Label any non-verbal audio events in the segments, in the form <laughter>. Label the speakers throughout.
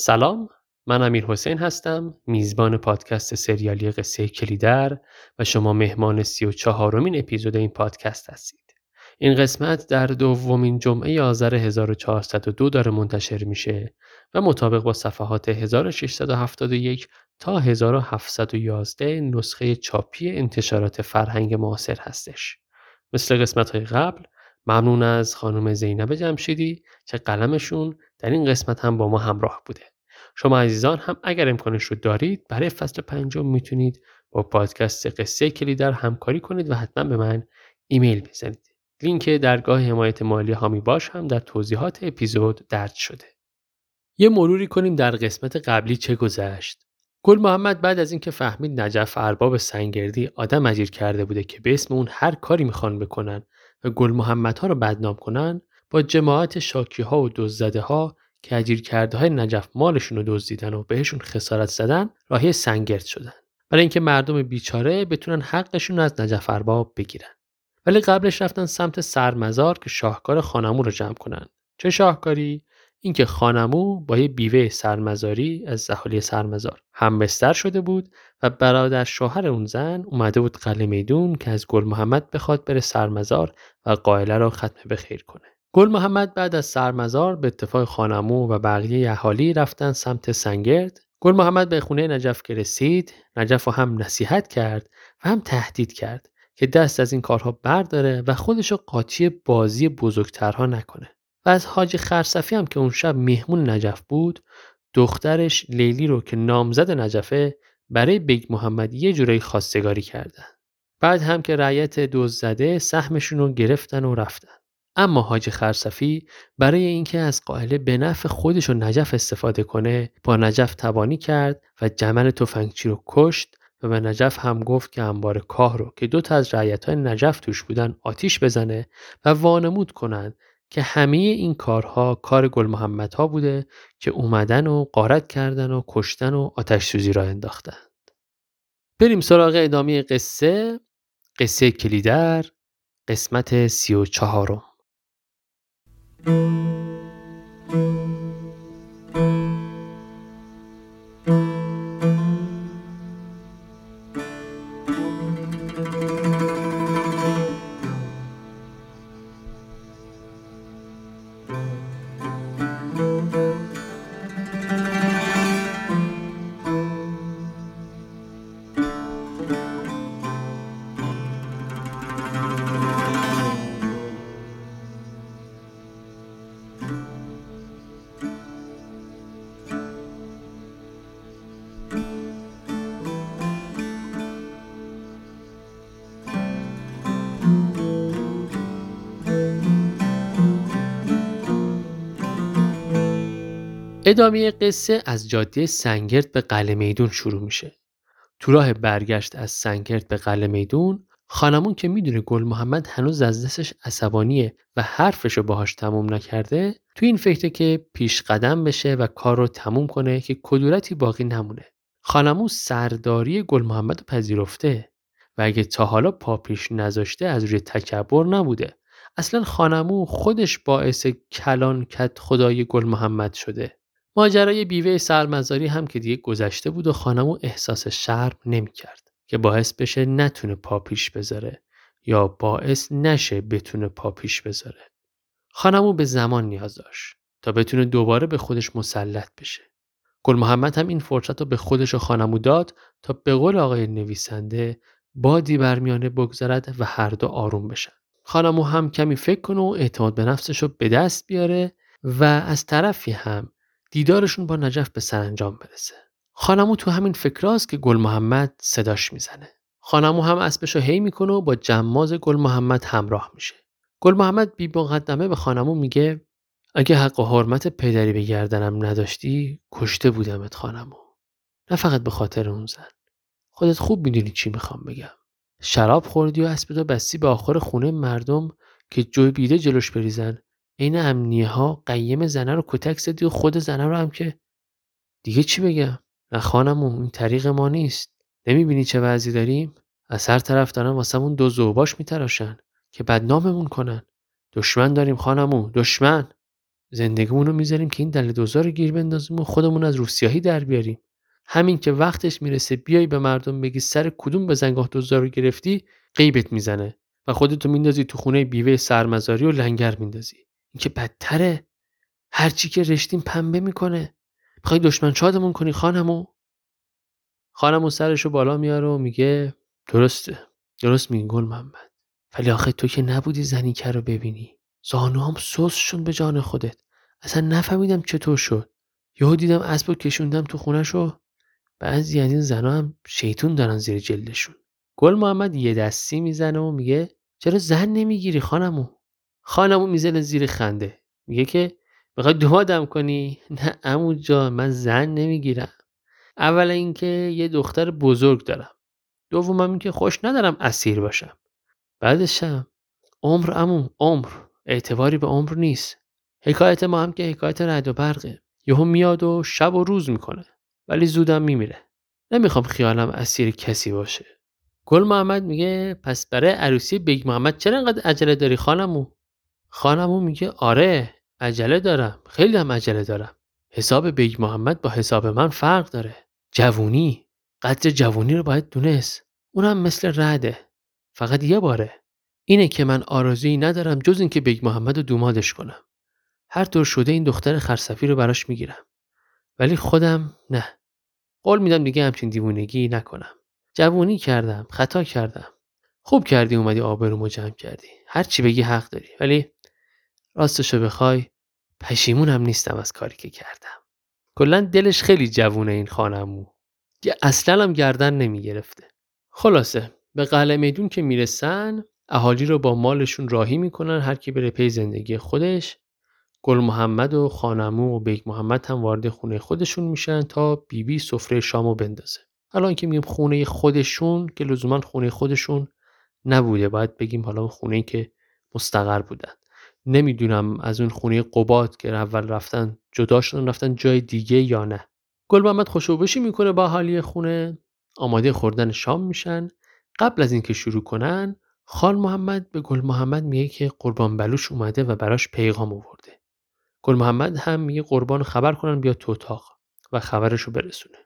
Speaker 1: سلام من امیر حسین هستم میزبان پادکست سریالی قصه کلیدر و شما مهمان سی و چهارمین اپیزود این پادکست هستید. این قسمت در دومین جمعه آذر 1402 داره منتشر میشه و مطابق با صفحات 1671 تا 1711 نسخه چاپی انتشارات فرهنگ معاصر هستش. مثل قسمت های قبل ممنون از خانم زینب جمشیدی که قلمشون در این قسمت هم با ما همراه بوده. شما عزیزان هم اگر امکانش رو دارید برای فصل پنجم می‌تونید با پادکست قصه کلیدر همکاری کنید و حتما به من ایمیل بزنید. لینک درگاه حمایت مالی هامی باش هم در توضیحات اپیزود درج شده. یه مروری کنیم در قسمت قبلی چه گذشت. گل محمد بعد از اینکه فهمید نجف ارباب سنگردی آدم اجیر کرده بوده که به اسم اون هر کاری می‌خوان بکنن و گل محمد ها رو بدنام کنن با جماعت شاکی ها و دزدده ها که اجیر کرده های نجف مالشون رو دزدیدن و بهشون خسارت زدن راهی سنگرد شدن. برای اینکه مردم بیچاره بتونن حقشون از نجف ارباب بگیرن. ولی قبلش رفتن سمت سرمزار که شاهکار خانمو رو جمع کنن. چه شاهکاری؟ اینکه خانمو با یه بیوه سرمزاری از زحالی سرمزار همبستر شده بود و برادر شوهر اون زن اومده بود قلعه میدون که از گل محمد بخواد بره سرمزار و قائله رو ختم به خیر کنه. گل محمد بعد از سرمزار به اتفاق خانمو و بقیه اهالی رفتن سمت سنگرد. گل محمد به خونه نجف که رسید نجف رو هم نصیحت کرد و هم تهدید کرد که دست از این کارها برداره و خودشو قاطی بازی بزرگترها نکنه. و از حاج خرصفی هم که اون شب مهمون نجف بود دخترش لیلی رو که نامزد نجفه برای بیگ محمد یه جورایی خواستگاری کردن. بعد هم که رعیت دوز زده سهمشون رو گرفتن و رفتن. اما حاج خرصفی برای اینکه از قائله به نفع خودش و نجف استفاده کنه با نجف تبانی کرد و جمل تفنگچی رو کشت و به نجف هم گفت که انبار کاه رو که دو تا از رعیت های نجف توش بودن آتیش بزنه و وانمود کنند که همه این کارها کار گل محمد ها بوده که اومدن و قارت کردن و کشتن و آتش سوزی را انداختند. بریم سراغ ادامه قصه قصه کلیدر قسمت سی و چهارم. ادامه قصه از جاده سنگرد به قلعه میدون شروع میشه. تو راه برگشت از سنگرد به قلعه میدون خانمون که می‌دونه گل محمد هنوز از دستش عصبانیه و حرفش رو باهاش تموم نکرده تو این فکره که پیش قدم بشه و کار رو تموم کنه که کدورتی باقی نمونه. خانمون سرداری گل محمد رو پذیرفته و اگه تا حالا پا پیش نذاشته از روی تکبر نبوده. اصلا خانمو خودش باعث کلان کت خدای گل محمد شده. ماجرای بیوه سرمزاری هم که دیگه گذشته بود و خانمو احساس شرم نمی‌کرد که باعث بشه نتونه پا پیش بذاره یا باعث نشه بتونه پا پیش بذاره. خانمو به زمان نیاز داشت تا بتونه دوباره به خودش مسلط بشه. گل محمد هم این فرصت رو به خودش و خانمو داد تا به قول آقای نویسنده بادی برمیانه بگذارد و هر دو آروم بشن. خانمو هم کمی فکر کنه و اعتماد به نفسش رو به دست بیاره و از طرفی هم دیدارشون با نجف به سرانجام برسه. خانمو تو همین فکراست که گل محمد صداش می‌زنه. خانمو هم اسبشو هی می‌کنه و با جماز گل محمد همراه میشه. گل محمد بی مقدمه به خانمو میگه اگه حق و حرمت پدری به گردنم نداشتی کشته بودمت خانمو. نه فقط به خاطر اون زن. خودت خوب می‌دونی چی می‌خوام بگم. شراب خوردی و اسبتو بستی به آخر خونه مردم که جوی بیده جلوش بریزن عین امنیه ها قیم زنه رو کتک زدی و خود زنه رو هم که دیگه چی بگم؟ نه خانم این طریق ما نیست. نمی‌بینی چه وضعی داریم؟ از هر طرف دارن واسمون دو زوباش میتراشن که بدناممون کنن. دشمن داریم خانمو دشمن! زندگیمون رو می‌ذاریم که این دل دوزار رو گیر بندازیم و خودمون از روسیاهی در بیاریم. همین که وقتش می‌رسه بیای به مردم بگی سر کدوم بزنگاه دوزار رو گرفتی قیبت می‌زنه و خودتو میندازی تو خونه بیوه سرمزاری و لنگر میندازی. این که بدتره هرچی که رشتیم پنبه می‌کنه. می‌خوای دشمن شادمون کنی خانمو؟ خانمو سرشو بالا میاره و میگه درسته. درست میگی گل محمد. ولی آخه تو که نبودی زنیکه رو ببینی. زانوام سوس شون به جان خودت. اصلا نفهمیدم چطور شد. یهو دیدم اسبو کشوندم تو خونهشو. بعضی از این زنا هم شیطون دارن زیر جلدشون. گل محمد یه دستی می‌زنه و میگه چرا زن نمی‌گیری خانمو؟ خانمو می‌زنه زیر خنده. میگه که می‌خوای دوادم کنی؟ نه امو جان من زن نمی‌گیرم. اولا اینکه یه دختر بزرگ دارم. دوم اینکه خوش ندارم اسیر باشم. بعدشم عمر عمو عمر. اعتباری به عمر نیست. حکایت ما هم که حکایت رعد و برقه یهو میاد و شب و روز می‌کنه. ولی زودم میمیره. نمی‌خوام خیالم اسیر کسی باشه. گل محمد میگه پس برای عروسی بیگ محمد چرا انقدر عجله داری خان‌عمو؟ خان‌عمو میگه آره عجله دارم. خیلی هم عجله دارم. حساب بیگ محمد با حساب من فرق داره. جوونی. قدر جوونی رو باید دونست. اونم مثل رده. فقط یه باره. اینه که من آرزویی ندارم جز اینکه بیگ محمد رو دومادش کنم. هر طور شده این دختر خرصفی رو براش می‌گیرم. ولی خودم نه. قول میدم دیگه همچین دیوونگی نکنم. جوونی کردم خطا کردم. خوب کردی اومدی آبرومو جمع کردی. هر چی بگی حق داری. ولی راستشو بخوای پشیمونم نیستم از کاری که کردم. کلا دلش خیلی جوونه این خان‌عمو که اصلا هم گردن نمی‌گرفته. خلاصه به قلعه میدون که می‌رسن اهالی رو با مالشون راهی می‌کنن هر کی بره پی زندگی خودش. گل محمد و خان‌عمو و بیگ محمد هم وارد خونه خودشون میشن تا بی‌بی سفره شامو بندازه. الان که میگیم خونه خودشون که لزوما خونه خودشون نبوده. باید بگیم حالا خونه که مستقر بودن. نمی‌دونم از اون خونه قبات که اول رفتن جدا شدن رفتن جای دیگه یا نه. گل محمد خوشوبشی می‌کنه با حالی خونه. آماده خوردن شام میشن. قبل از اینکه شروع کنن خان محمد به گل محمد میگه که قربان بلوش اومده و براش پیغام آورده. گل محمد هم میگه قربان خبر کنن بیا تو اتاق و خبرش رو برسونه.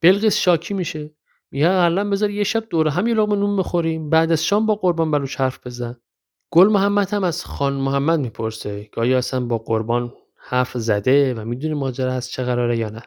Speaker 1: بلقیس شاکی میشه. میگه الان بذار یه شب دور هم یه لقمه نون بخوریم بعد از شام با قربان بلوش حرف بزن. گل محمد هم از خان محمد می‌پرسه که آیا اصلا با قربان حرف زده و می‌دونه ماجرا از چه قراره یا نه.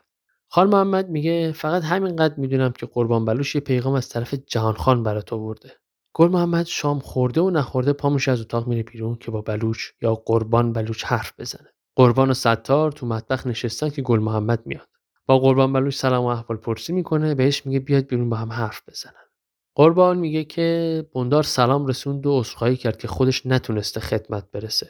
Speaker 1: خان محمد میگه فقط همینقدر می‌دونم که قربان بلوش یه پیغام از طرف جهان خان برات آورده. گل محمد شام خورده و نخورده پاموش از اتاق میره بیرون که با بلوش یا قربان بلوش حرف بزنه. قربان و ستار تو مطبخ نشستن که گل محمد میاد. با قربان بلوش سلام و احوال پرسی می‌کنه بهش میگه بیاد بیرون با هم حرف بزنن. قربان میگه که بندار سلام رسوند و عذرخواهی کرد که خودش نتونسته خدمت برسه.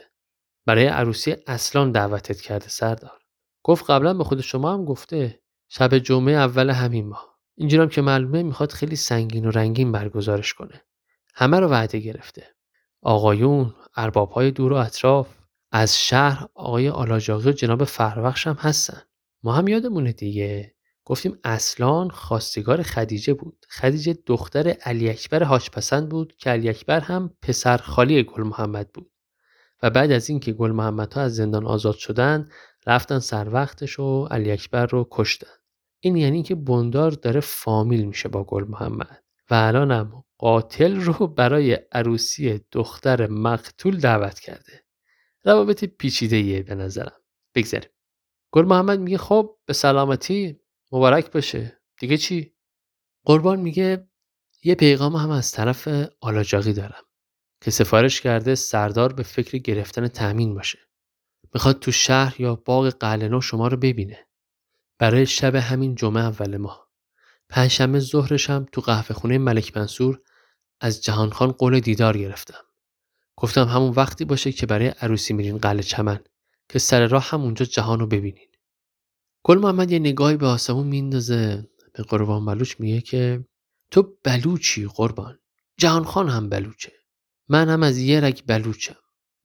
Speaker 1: برای عروسی اصلان دعوتت کرده سردار. گفت قبلا به خود شما هم گفته شب جمعه اول همین ماه. اینجورم که معلومه می‌خواد خیلی سنگین و رنگین برگزارش کنه. همه رو وعده گرفته. آقایون اربابهای دور و اطراف از شهر آقای آلاجاقی و جناب فربخش هم هستن. ما هم یادمونه دیگه. گفتیم اصلان خواستگار خدیجه بود. خدیجه دختر علی اکبر هاشپسند بود که علی اکبر هم پسر خالی گل محمد بود. و بعد از اینکه گل محمد ها از زندان آزاد شدن رفتن سر وقتش و علی اکبر رو کشتن. این یعنی که بندار داره فامیل میشه با گل محمد. و الانم قاتل رو برای عروسی دختر مقتول دعوت کرده. روابط پیچیده به نظرم. بگذاریم. گل محمد میگه خب به سلامتی مبارک باشه. دیگه چی؟ قربان میگه یه پیغام هم از طرف آلاجاقی دارم که سفارش کرده سردار به فکر گرفتن تأمین باشه. می‌خواد تو شهر یا باغ قلنو شما رو ببینه. برای شب همین جمعه اول ماه. پنجشنبه ظهرش هم تو قهوه خونه ملک منصور از جهانخان قول دیدار گرفتم. گفتم همون وقتی باشه که برای عروسی میرین قلعه چمن که سر راه هم اونجا جهان رو ببینین. گل محمد یه نگاهی به آسمون میندازه به قربان بلوچ میگه که تو بلوچی قربان. جهان خان هم بلوچه. من هم از یه رگ بلوچم.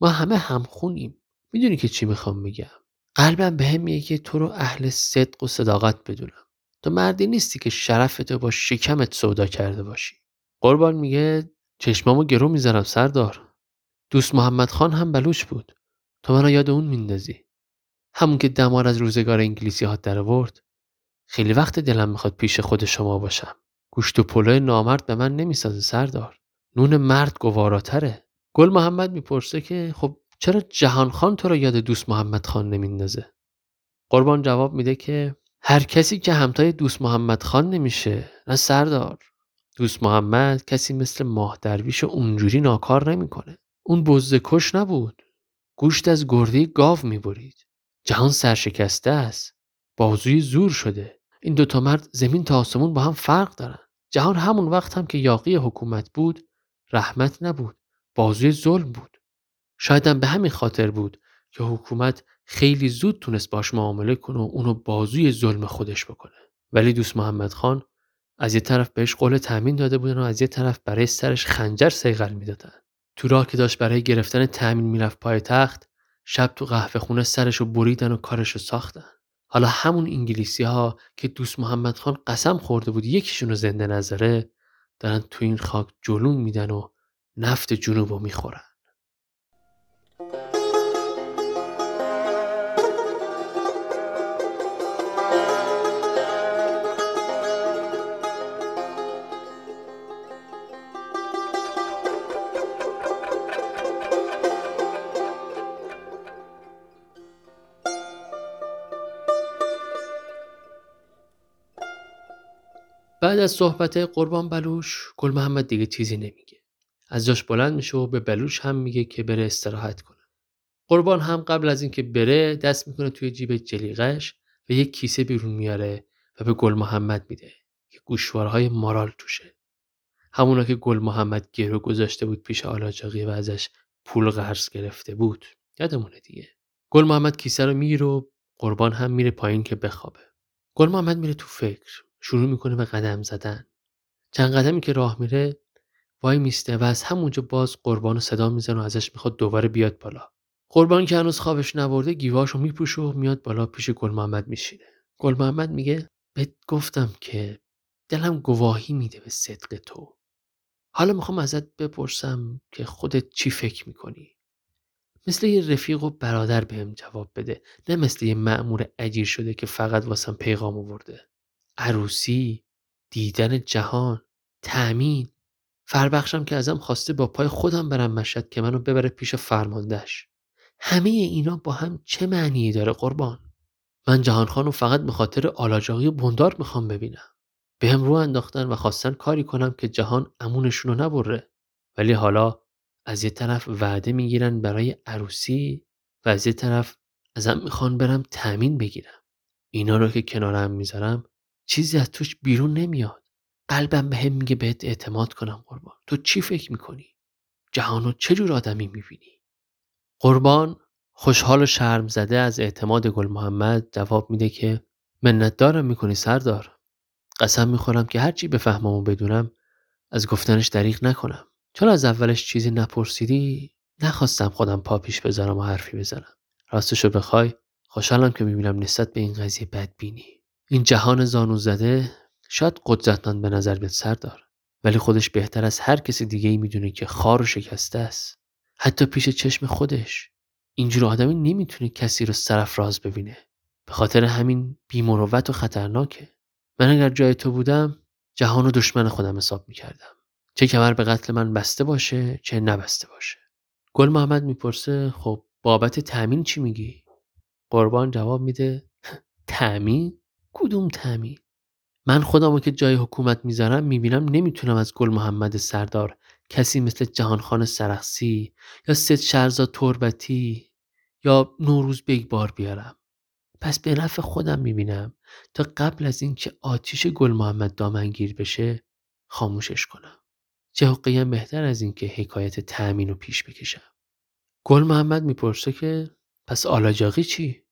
Speaker 1: ما همه همخونیم. می‌دونی که چی می‌خوام بگم؟ قلبم به هم میگه که تو رو اهل صدق و صداقت بدونم. تو مردی نیستی که شرفتو با شکمت سودا کرده باشی. قربان میگه چشمامو گرو می‌ذارم سردار. دوست محمد خان هم بلوچ بود. تو منو یاد اون میندازی. همون که دمار از روزگار انگلیسی ها در آورد خیلی وقت دلم می‌خواد پیش خود شما باشم. گوشت و پلو نامرد به من نمی‌سازه سردار. نون مرد گواراتره. گل محمد می‌پرسه که خب چرا جهان خان تو رو یاد دوست محمد خان نمیندازه؟ قربان جواب میده که هر کسی که همتای دوست محمد خان نمیشه. نه سردار. دوست محمد کسی مثل ماه درویش اونجوری ناکار نمی‌کنه. اون بزده کش نبود. گوشت از گرده گاو می‌برید. جهان سرشکسته است. بازوی زور شده. این دوتا مرد زمین تا آسمون با هم فرق دارن. جهان همون وقت هم که یاقی حکومت بود رحمت نبود. بازوی ظلم بود. شایدم به همین خاطر بود که حکومت خیلی زود تونست باش معامله کنه و اونو بازوی ظلم خودش بکنه. ولی دوست محمد خان از یه طرف بهش قول تأمین داده بودن و از یه طرف برای سرش خنجر سیغل می‌دادن. تو راه که داشت برای گرفتن تأمین می‌رفت پای تخت شب تو قهوه خونه سرشو بریدن و کارشو ساختن. حالا همون انگلیسی ها که دوست محمد خان قسم خورده بود یکیشون رو زنده نظره دارن تو این خاک جلون میدن و نفت جنوب می‌خورن. بعد از صحبت قربان بلوش گل محمد دیگه چیزی نمیگه. از جاش بلند میشه و به بلوش هم میگه که بره استراحت کنه. قربان هم قبل از اینکه بره دست می‌کنه توی جیب جلیقش و یک کیسه بیرون میاره و به گل محمد میده که گوشوارهای مارال توشه. همونا که گل محمد گرو گذاشته بود پیش آلاجاقی و ازش پول قرض گرفته بود. یادمونه دیگه. گل محمد کیسه رو می‌گیره و قربان هم میره پایین که بخوابه. گل محمد میره تو فکر. شروع می‌کنه به قدم زدن. چند قدمی که راه میره وای میسته و از همونجا باز قربان و صدا می‌زنه و ازش می‌خواد دوباره بیاد بالا. قربان که هنوز خوابش نبرده گیواشو میپوشه و میاد بالا پیش گل محمد میشینه. گل محمد میگه بهت گفتم که دلم گواهی میده به صدق تو. حالا می‌خوام ازت بپرسم که خودت چی فکر می‌کنی؟ مثل یه رفیق و برادر بهم جواب بده نه مثل یه مأمور اجیر شده که فقط واسم پیغام آورده. عروسی دیدن جهان تأمین. فربخشم که ازم خواسته با پای خودم برم مشهد که منو ببره پیش فرماندهش. همه اینا با هم چه معنی داره قربان؟ من جهان خانو فقط به خاطر آلاجاقی و بندار می‌خوام ببینم. به هم رو انداختن و خواستن کاری کنم که جهان امونشونو نبره. ولی حالا از یه طرف وعده می‌گیرن برای عروسی و از یه طرف ازم می‌خوان برم تأمین بگیرم. اینا رو که کنارم می‌ذارم چیزی از توش بیرون نمیاد. قلبم به هم میگه بهت اعتماد کنم قربان. تو چی فکر می‌کنی؟ جهانو چه جور آدمی می‌بینی؟ قربان خوشحال و شرم زده از اعتماد گل محمد جواب میده که منت دارم می‌کنی سردار. قسم می‌خورم که هرچی بفهمم و بدونم از گفتنش دریغ نکنم. چون از اولش چیزی نپرسیدی نخواستم خودم پا پیش بذارم و حرفی بزنم. راستشو بخوای خوشحالم که می‌بینم نسبت به این قضیه بدبینی. این جهان زانو زده شاید قدرتمند به نظر بیاد سردار ولی خودش بهتر از هر کسی دیگه ای می‌دونه که خار و شکسته است. حتی پیش چشم خودش. اینجور آدمی نمی‌تونه کسی رو راز ببینه. به خاطر همین بیمروت و خطرناکه. من اگر جای تو بودم جهان و دشمن خودم حساب می‌کردم. چه کمر به قتل من بسته باشه چه نبسته باشه. گل محمد می‌پرسه خب بابت تأمین چی میگی؟ قربان جواب میده <laughs> تأمین؟ کدوم تأمین من خودمو که جای حکومت می‌ذارم می‌بینم نمی‌تونم از گل محمد سردار کسی مثل جهانخان سرخسی یا سید شهرزاد تربتی یا نوروز بار بیارم. پس به نفع خودم می‌بینم تا قبل از اینکه آتیش گل محمد دامنگیر بشه خاموشش کنم. چه حقی بهتر از اینکه حکایت تأمین رو پیش بکشم. گل محمد می‌پرسه که پس آلاجاقی چی؟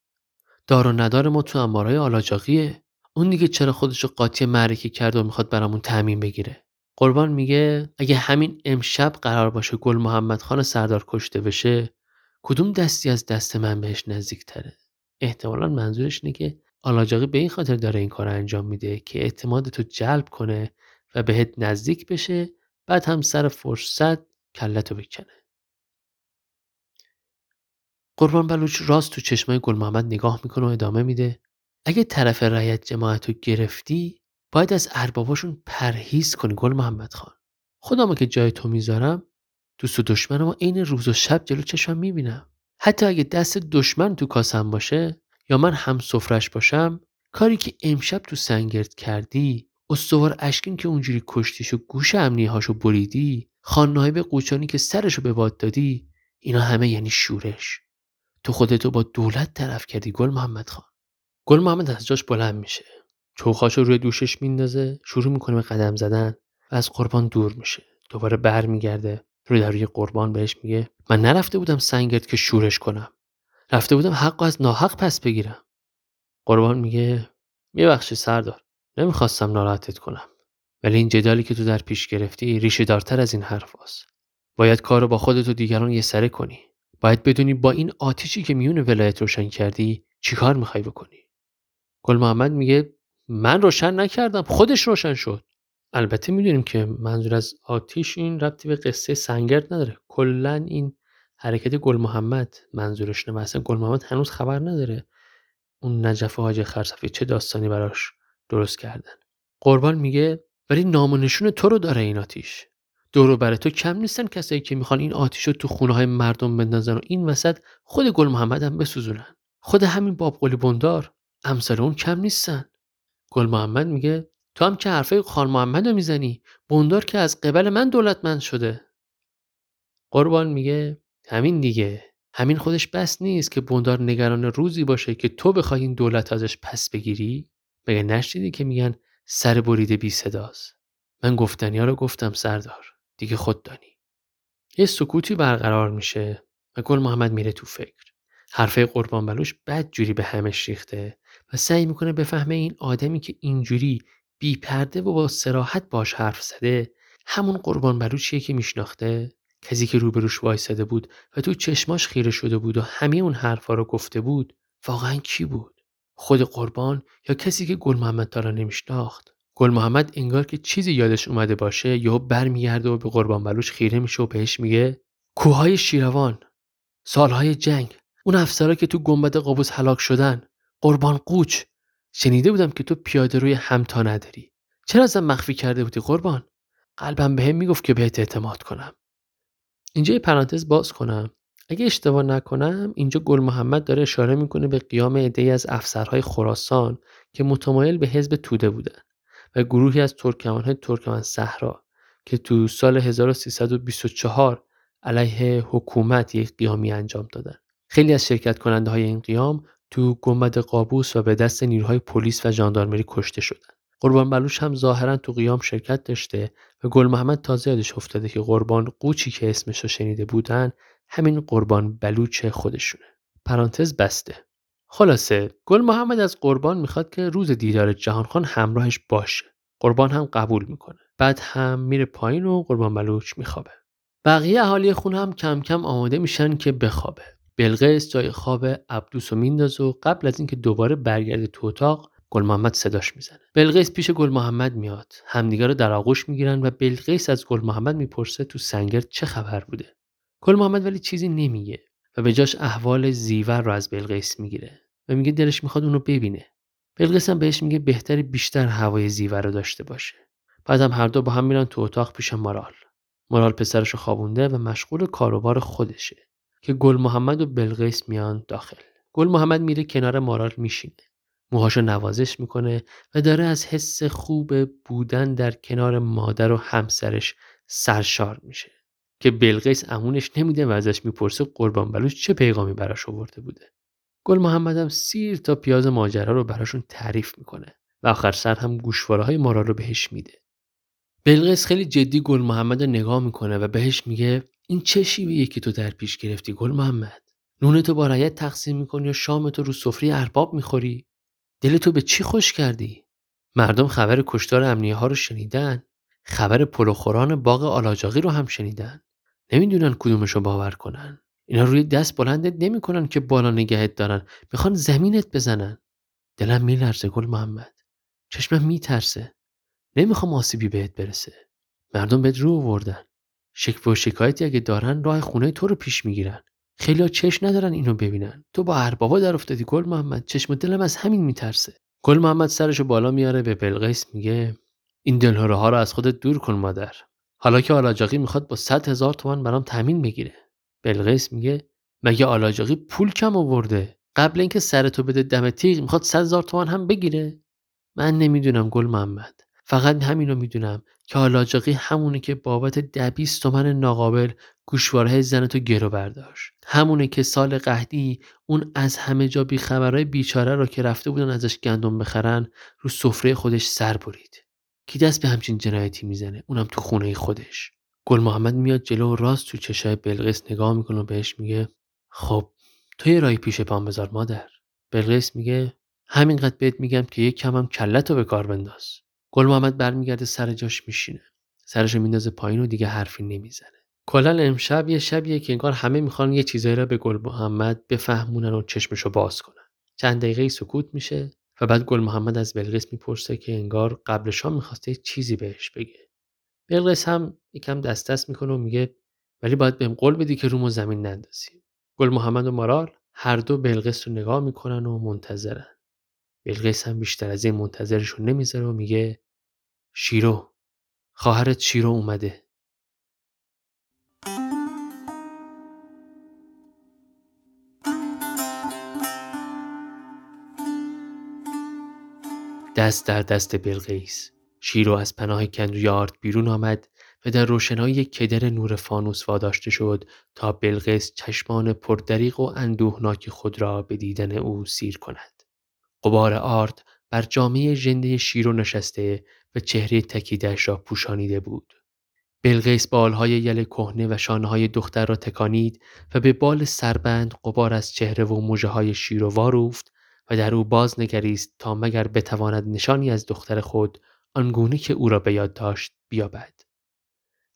Speaker 1: دار و ندار ما تو امارای آلاجاقیه. اون دیگه چرا خودشو قاطی معرکه کرد و می‌خواد برامون تعمین بگیره. قربان میگه اگه همین امشب قرار باشه گل محمد خان سردار کشته بشه کدوم دستی از دست من بهش نزدیک تره احتمالا منظورش اینه که آلاجاقی به این خاطر داره این کار انجام میده که اعتماد تو جلب کنه و بهت نزدیک بشه بعد هم سر فرصت کلتو بکنه. قربان بلوچ راست تو چشمای گل محمد نگاه می‌کنه و ادامه میده. اگه طرف رعیت جماعت رو گرفتی باید از ارباباشون پرهیز کنی گل محمد خان. خودمو که جای تو می‌ذارم دوست و دشمنم عین روز و شب جلو چشمم می‌بینم. حتی اگه دست دشمن تو کاسم باشه یا من هم سفرش باشم کاری که امشب تو سنگرد کردی استوار اشکین که اونجوری کشتیش و گوش امنیهاشو بریدی خان قوچانی که سرشو به باد دادی اینا همه یعنی شورش. تو خودتو با دولت طرف کردی گل محمد خان. گل محمد از جاش بلند میشه. چوخاشو روی دوشش میندازه شروع می‌کنه به قدم زدن و از قربان دور میشه. دوباره برمیگرده روی در روی قربان بهش میگه من نرفته بودم سنگرد که شورش کنم. رفته بودم حق از ناحق پس بگیرم. قربان میگه ببخشی سردار نمی‌خواستم ناراحتت کنم. ولی این جدالی که تو در پیش گرفتی ریشه دارتر از این حرف هست. باید کار رو با خودت و دیگران یه سره کنی. باید بدونی با این آتیشی که میون ولایت روشن کردی چیکار می‌خوای بکنی؟ گل محمد میگه من روشن نکردم خودش روشن شد. البته می‌دونیم که منظور از آتیش این ربطی به قصه سنگرد نداره. کلا این حرکت گل محمد منظورش نه مثلا گل محمد هنوز خبر نداره اون نجف حاج خرصفی چه داستانی براش درست کردن. قربان میگه ولی نام و نشون تو رو داره این آتیش. دورو برای تو کم نیستن کسایی که می‌خوان این آتیش رو تو خونه های مردم بندازن و این وسط خود گل محمد هم بسوزونن. خود همین باب قلی بندار امثال اون کم نیستن. گل محمد میگه تو هم که حرفای خان محمد رو می‌زنی بندار که از قبل من دولتمند شده. قربان میگه همین دیگه. همین خودش بس نیست که بندار نگران روزی باشه که تو بخوای این دولت ازش پس بگیری. مگه نشنیدی که میگن سر بریده بی صداست؟ من گفتنی ها رو گفتم سردار. دیگه خود دانی. یه سکوتی برقرار میشه و گل محمد میره تو فکر. حرفه قربان بلوش بد جوری به همش ریخته و سعی می‌کنه بفهمه این آدمی که اینجوری بی پرده و با سراحت باش حرف زده همون قربان بلوچیه که میشناخته. کسی که روبروش وایساده بود و تو چشماش خیره شده بود و همه اون حرفا رو گفته بود واقعا کی بود؟ خود قربان یا کسی که گل محمد تارا نمیشناخت؟ گل محمد انگار که چیزی یادش اومده باشه یا برمیگرده و به قربان بلوچ خیره میشه و بهش میگه کوههای شیروان سالهای جنگ اون افسرا که تو گنبد قابوس هلاک شدن قربان قوچ شنیده بودم که تو پیاده روی همتا نداری چرا ازم مخفی کرده بودی قربان؟ قلبم بهم می‌گفت که بهت اعتماد کنم. اینجا یه پرانتز باز کنم. اگه اشتباه نکنم اینجا گل محمد داره اشاره می‌کنه به قیام عدهای از افسرهای خراسان که متمایل به حزب توده بودن و گروهی از ترکمانهای ترکمن صحرا که تو سال 1324 علیه حکومت یک قیامی انجام دادن خیلی از شرکت کننده های این قیام تو گنبد قابوس و به دست نیروهای پلیس و ژاندارمری کشته شدن. قربان بلوش هم ظاهرا تو قیام شرکت داشته و گل محمد تازه یادش افتاده که قربان قوچی که اسمش رو شنیده بودن همین قربان بلوچ خودشونه. پرانتز بسته. خلاصه گل محمد از قربان می‌خواد که روز دیدار جهانخان همراهش باشه. قربان هم قبول می‌کنه. بعد هم میره پایین و قربان بلوچ میخوابه. بقیه اهالی خونه هم کم کم آماده میشن که بخوابه. بلقیس جای خواب عبدوس میندازه و قبل از اینکه دوباره برگرده تو اتاق گل محمد صداش می‌زنه بلقیس پیش گل محمد میاد همدیگه رو در آغوش می‌گیرن و بلقیس از گل محمد می‌پرسه تو سنگر چه خبر بوده گل محمد ولی چیزی نمیگه و به جاش احوال زیور رو از بلقیس می‌گیره و میگه دلش می‌خواد اونو ببینه. بلقیس هم بهش میگه بهتر بیشتر هوای زیور رو داشته باشه. بعدم هر دو با هم میرن تو اتاق پیش مارال. مارال پسرش خوابونده و مشغول کاروبار خودشه که گل محمد و بلقیس میان داخل. گل محمد میره کنار مارال میشینه. موهاشو نوازش می‌کنه و داره از حس خوب بودن در کنار مادر و همسرش سرشار میشه. که بلقیس امونش نمیده و ازش می‌پرسه قربان بلوش چه پیغامی براش آورده بوده. گل محمد هم سیر تا پیاز ماجرا رو براشون تعریف می‌کنه و آخر سر هم گوشواره های مارال رو بهش میده. بلقیس خیلی جدی گل محمد رو نگاه می‌کنه و بهش میگه این چه شیوه که تو در پیش گرفتی گل محمد؟ نونتو با رایت تقسیم می‌کنی و شامتو رو سفره ارباب می‌خوری؟ دلتو به چی خوش کردی؟ مردم خبر کشتار امنیه ها رو شنیدن؟ خبر پلوخوران باغ آلاجاقی رو هم شنیدن. نمی‌دونن کدومشو باور کنن. اینا روی دست بلندت نمی‌کنن که بالا نگهت دارن. می‌خوان زمینت بزنن. دلم میلرزه گل محمد. چشمم میترسه. نمی‌خوام آسیبی بهت برسه. مردم بهت رو آوردن. شکوه و شکایتی اگه دارن راه خونه تو رو پیش می‌گیرن. خیلی چش ندارن اینو ببینن. تو با اربابا در افتادی گل محمد. چشم دلم از همین میترسه. گل محمد سرشو بالا میاره به بلقیس میگه این دلهوره ها رو از خودت دور کن مادر. حالا که آلاجاقی می‌خواد با صد هزار تومن برام تامین بگیره. بلقیس میگه مگه آلاجاقی پول کم آورده؟ قبل اینکه سرتو بده دم تیغ می‌خواد صد هزار تومن هم بگیره؟ من نمی‌دونم گل محمد. فقط همینو می‌دونم که آلاجاقی همونه که بابت دبیست تومن ناقابل گوشواره زن تو گرو برداشت. همونه که سال قهدی اون از همه جا بیخبرهای بیچاره رو که رفته بودن ازش گندم بخرن رو سفره خودش سر برید. کی دست به همچین جنایتی می‌زنه؟ اونم تو خونه خودش. گل محمد میاد جلو و راست تو چشای بلقیس نگاه می‌کنه و بهش میگه خب تو یه رای پیش پام بذار مادر. بلقیس میگه همینقدر بهت میگم که یک کمم کلتو به کار بنداز. گل محمد برمیگرده سر جاش میشینه. سرشو میندازه پایین و دیگه حرفی نمی‌زنه. کلا امشب یه شبیه که انگار همه می‌خوان یه چیزایی را به گل محمد بفهمونن و چشمشو باز کنن. چند دقیقه سکوت میشه. و بعد گل محمد از بلقیس می‌پرسه که انگار قبل شام می‌خواسته چیزی بهش بگه. بلقیس هم یکم دست دست می‌کنه و میگه ولی باید بهم قول بدی که رومو زمین نندازی گل محمد و مارال هر دو بلقیس رو نگاه می‌کنن و منتظرن. بلقیس هم بیشتر از این منتظرشون نمی‌ذاره و میگه شیرو خواهرت شیرو اومده. دست در دست بلقیس شیرو از پناه کندوی آرد بیرون آمد و در روشنایی کدر نور فانوس واداشته شد تا بلقیس چشمان پردریق و اندوهناک خود را به دیدن او سیر کند. قبار آرد بر جامعه ژنده شیرو نشسته و چهره تکیدش را پوشانیده بود. بلقیس بالهای یل کهنه و شانه های دختر را تکانید و به بال سربند قبار از چهره و موجه های شیرو واروفت و در او باز نگریست تا مگر بتواند نشانی از دختر خود آنگونه که او را به یاد داشت بیابد.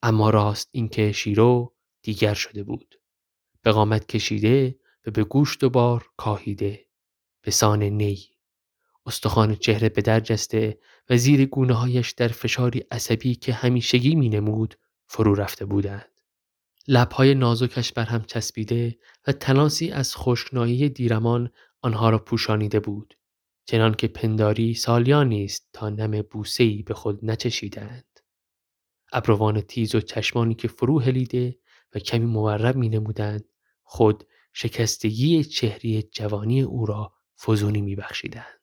Speaker 1: اما راست اینکه شیرو دیگر شده بود. به قامت کشیده و به گوشت و بار کاهیده. به سان نی. استخوان چهره به در جسته و زیر گونه هایش در فشاری عصبی که همیشگی می نمود فرو رفته بودند. لبهای نازکش بر هم چسبیده و تناسی از خشکنایی دیرمان آنها را پوشانیده بود چنان که پنداری سالیانی است تا نم بوسه‌ای به خود نچشیدند ابروان تیز و چشمانی که فرو هلیده و کمی مورب می نمودند خود شکستگی چهری جوانی او را فزونی می بخشیدند.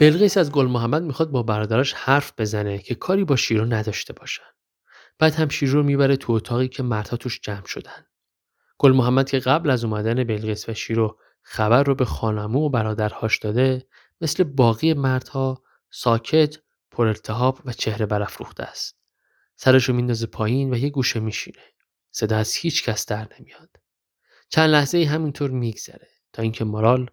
Speaker 1: بلقیس از گل محمد می‌خواد با برادراش حرف بزنه که کاری با شیرو نداشته باشن. بعد هم شیرو رو می‌بره تو اتاقی که مردها توش جمع شدن. گل محمد که قبل از اومدن بلقیس و شیرو خبر رو به خانمو و برادرهاش داده مثل باقی مردها ساکت، پر التهاب و چهره برافروخته است. سرش رو میندازه پایین و یه گوشه میشینه. صدا از هیچ کس در نمیاد. چند لحظه ای همینطور میگذره تا اینکه مارال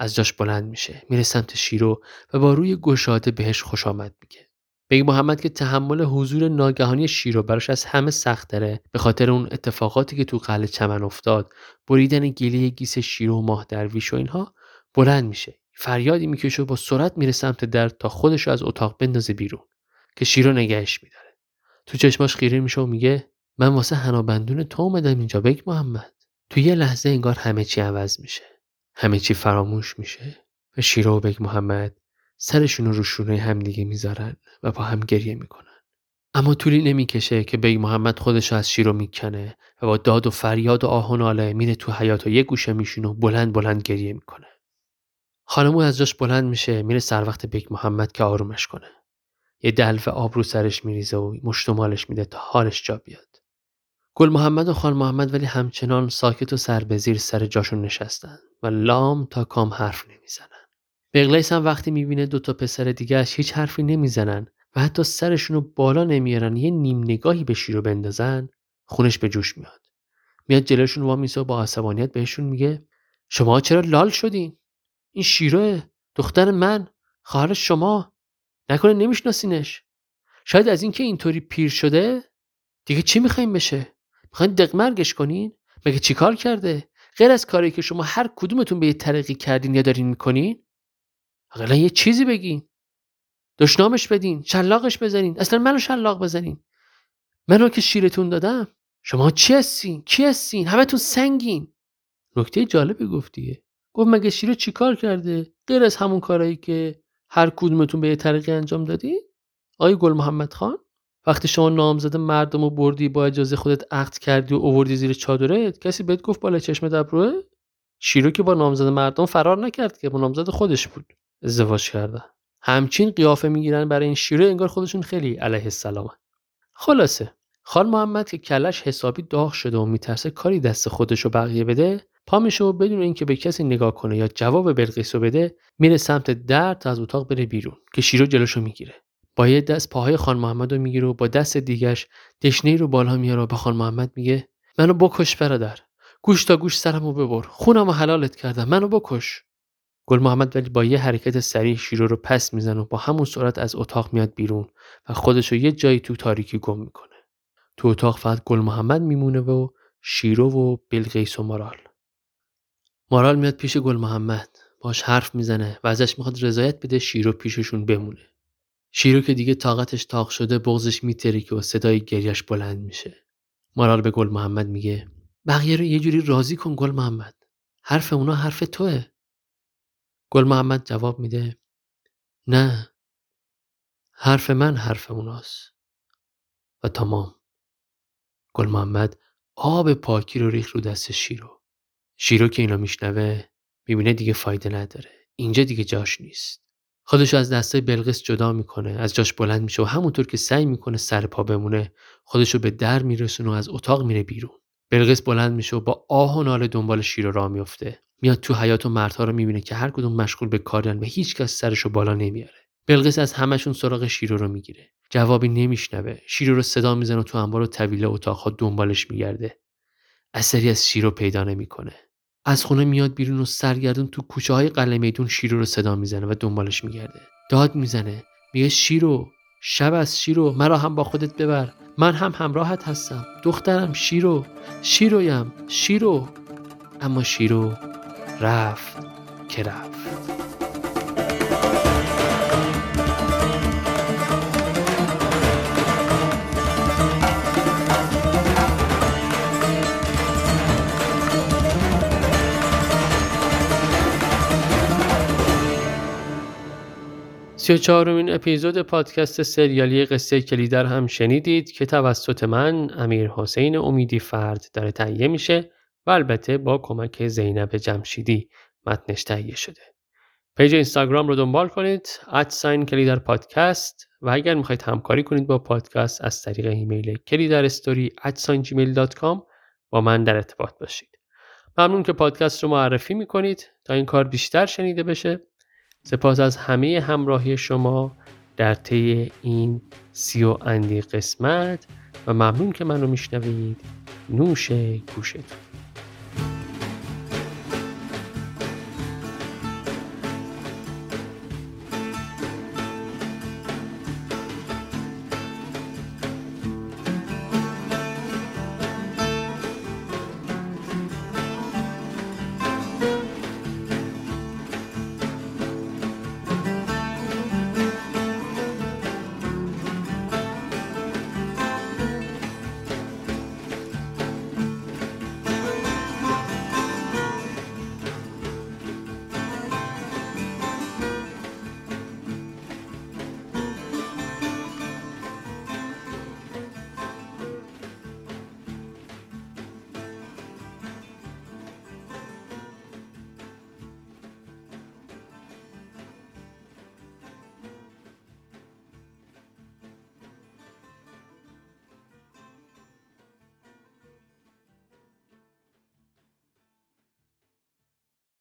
Speaker 1: از جاش بلند میشه. میره سمت شیرو و با روی گشاده بهش خوش آمد میگه. بگی محمد که تحمل حضور ناگهانی شیرو براش از همه سخت داره. به خاطر اون اتفاقاتی که تو قلعه چمن افتاد بریدن گیله گیس شیرو و ماه درویش و اینها بلند میشه. فریادی می‌کشه و با سرعت میره سمت در تا خودش از اتاق بندازه بیرون که شیرو نگهش میداره. تو چشماش خیره میشه و میگه من واسه حنابندون تو اومدم اینجا. بگ محمد. تو یه لحظه انگار همه چی عوض میشه. همه چی فراموش میشه و شیرو و بگ محمد سرشون رو شونه همدیگه می‌ذارن و با هم گریه می‌کنن. اما طولی نمی‌کشه که بگ محمد خودش از شیرو می‌کنه و با داد و فریاد و آه و ناله میره تو حیات و یه گوشه میشونه و بلند بلند گریه می‌کنه. خانمو از جاش بلند میشه میره سر وقت بگ محمد که آرومش کنه. یه دلف آب رو سرش میریزه و مشتمالش میده تا حالش جا بیاد. گل محمد و خان محمد ولی همچنان ساکت و سر به زیر سر جاشون نشستن و لام تا کام حرف نمی‌زنن. بغلیس هم وقتی می‌بینه دو تا پسر دیگه هیچ حرفی نمی‌زنن و حتی سرشون رو بالا نمیارن یه نیم نگاهی به شیرو بندازن خونش به جوش میاد. میاد جلوشون وا میسه و با عصبانیت بهشون میگه شما چرا لال شدین؟ این شیروه دختر من خواهر شما. نکنه نمیشناسینش. شاید از اینکه اینطوری پیر شده دیگه چی می‌خوایم بشه؟ می‌خواین دقمرگش کنین؟ مگه چیکار کرده؟ غیر از کاری که شما هر کدومتون به یه طریقی کردین یا دارین می‌کنین؟ اقلا یه چیزی بگین. دشنامش بدین شلاقش بزنین. اصلا منو شلاق بزنین. منو که شیرتون دادم. شما چی هستین؟ کی هستین؟ همتون سنگین. نکته جالبی گفتیه گفت مگه شیره چیکار کرده؟ غیر از همون کارایی که هر کدومتون به یه طریقی انجام دادی آقای گل محمد خان؟ وقتی شما نامزد مردم و بردی با اجازه خودت عقد کردی و اووردی زیر چادرت کسی بهت گفت بالا چشم دبروه؟ شیرو که با نامزد مردم فرار نکرد که با نامزد خودش بود. ازدواج کرده همچین قیافه می‌گیرن برای این شیرو انگار خودشون خیلی علیه السلام خلاصه خان محمد که کلش حسابی داغ شده و میترسه کاری دست خودش رو بقیه بده پا میشه و بدون اینکه به کسی نگاه کنه یا جواب بلقیس رو بده میره سمت در تا از اتاق بره بیرون که شیرو جلوشو می‌گیره. با یه دست پاهای خان محمد رو می‌گیره و با دست دیگش دشنه رو بالا میاره و به خان محمد میگه منو بکش برادر گوش تا گوش سرمو ببر خونم و حلالت کردم منو بکش. گل محمد ولی با یه حرکت سریع شیرو رو پس می‌زنه و با همون سرعت از اتاق میاد بیرون و خودش رو یه جایی تو تاریکی گم می‌کنه. تو اتاق فقط گل محمد میمونه و شیرو و بلقیس و مارال. مارال میاد پیش گل محمد باش حرف می‌زنه و ازش می‌خواد رضایت بده شیرو پیششون بمونه. شیرو که دیگه طاقتش تاق شده بغزش میترکه و صدای گریش بلند میشه. مارال به گل محمد میگه بقیه رو یه جوری راضی کن گل محمد. حرف اونا حرف توه. گل محمد جواب میده نه حرف من حرف اوناست. و تمام. گل محمد آب پاکی رو ریخ رو دست شیرو. شیرو که اینا میشنوه می‌بینه دیگه فایده نداره. اینجا دیگه جاش نیست. خودش از دسته بلقیس جدا می‌کنه از جاش بلند میشه و همونطور که سعی می‌کنه سر پا بمونه خودشو به در میرسونه و از اتاق میره بیرون. بلقیس بلند میشه و با آه و ناله دنبال شیرو راه میفته میاد تو حیات و مردها رو می‌بینه که هر کدوم مشغول به کارن و هیچکس سرشو بالا نمیاره. بلقیس از همشون سراغ شیرو رو می‌گیره. جوابی نمیشنوه. شیرو رو صدا می‌زنه و تو انبار و طویله اتاقها دنبالش میگرده. اثری از شیرو پیدا نمی‌کنه. از خونه میاد بیرون و سرگردون تو کوچه های قلعه میدون شیرو رو صدا می‌زنه و دنبالش میگرده. داد می‌زنه. میگه شیرو شب از شیرو مرا هم با خودت ببر. من هم همراهت هستم. دخترم شیرو شیرویم. شیرو اما شیرو رفت که رفت. سی چهارمین اپیزود پادکست سریالی قصه کلیدر هم شنیدید که توسط من امیر حسین امیدی فرد داره تهیه میشه و البته با کمک زینب جمشیدی متنش تهیه شده. page اینستاگرام رو دنبال کنید at sign کلیدر پادکست و اگر می‌خواید همکاری کنید با پادکست از طریق ایمیل کلیدر استوری با من در ارتباط باشید. ممنون که پادکست رو معرفی می‌کنید تا این کار بیشتر شنیده بشه سپاس از همه همراهی شما در طی این سی و اندی قسمت و ممنون که منو میشنوید. نوش گوشتون.